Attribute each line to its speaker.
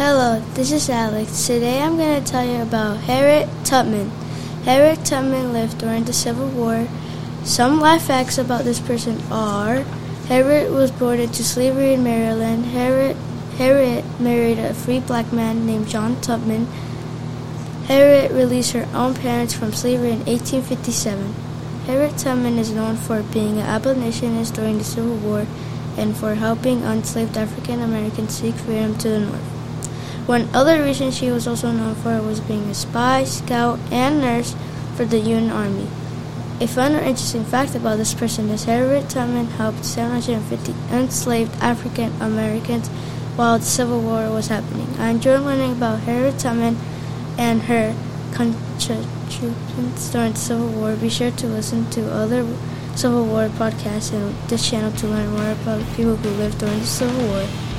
Speaker 1: Hello, this is Alex. Today I'm going to tell you about Harriet Tubman. Harriet Tubman lived during the Civil War. Some life facts about this person are Harriet was born into slavery in Maryland. Harriet, Harriet married a free black man named John Tubman. Harriet released her own parents from slavery in 1857. Harriet Tubman is known for being an abolitionist during the Civil War and for helping enslaved African Americans seek freedom to the North. One other reason she was also known for was being a spy, scout, and nurse for the Union Army. A fun or interesting fact about this person is Harriet Tubman helped 750 enslaved African Americans while the Civil War was happening. I enjoyed learning about Harriet Tubman and her contributions during the Civil War. Be sure to listen to other Civil War podcasts and this channel to learn more about the people who lived during the Civil War.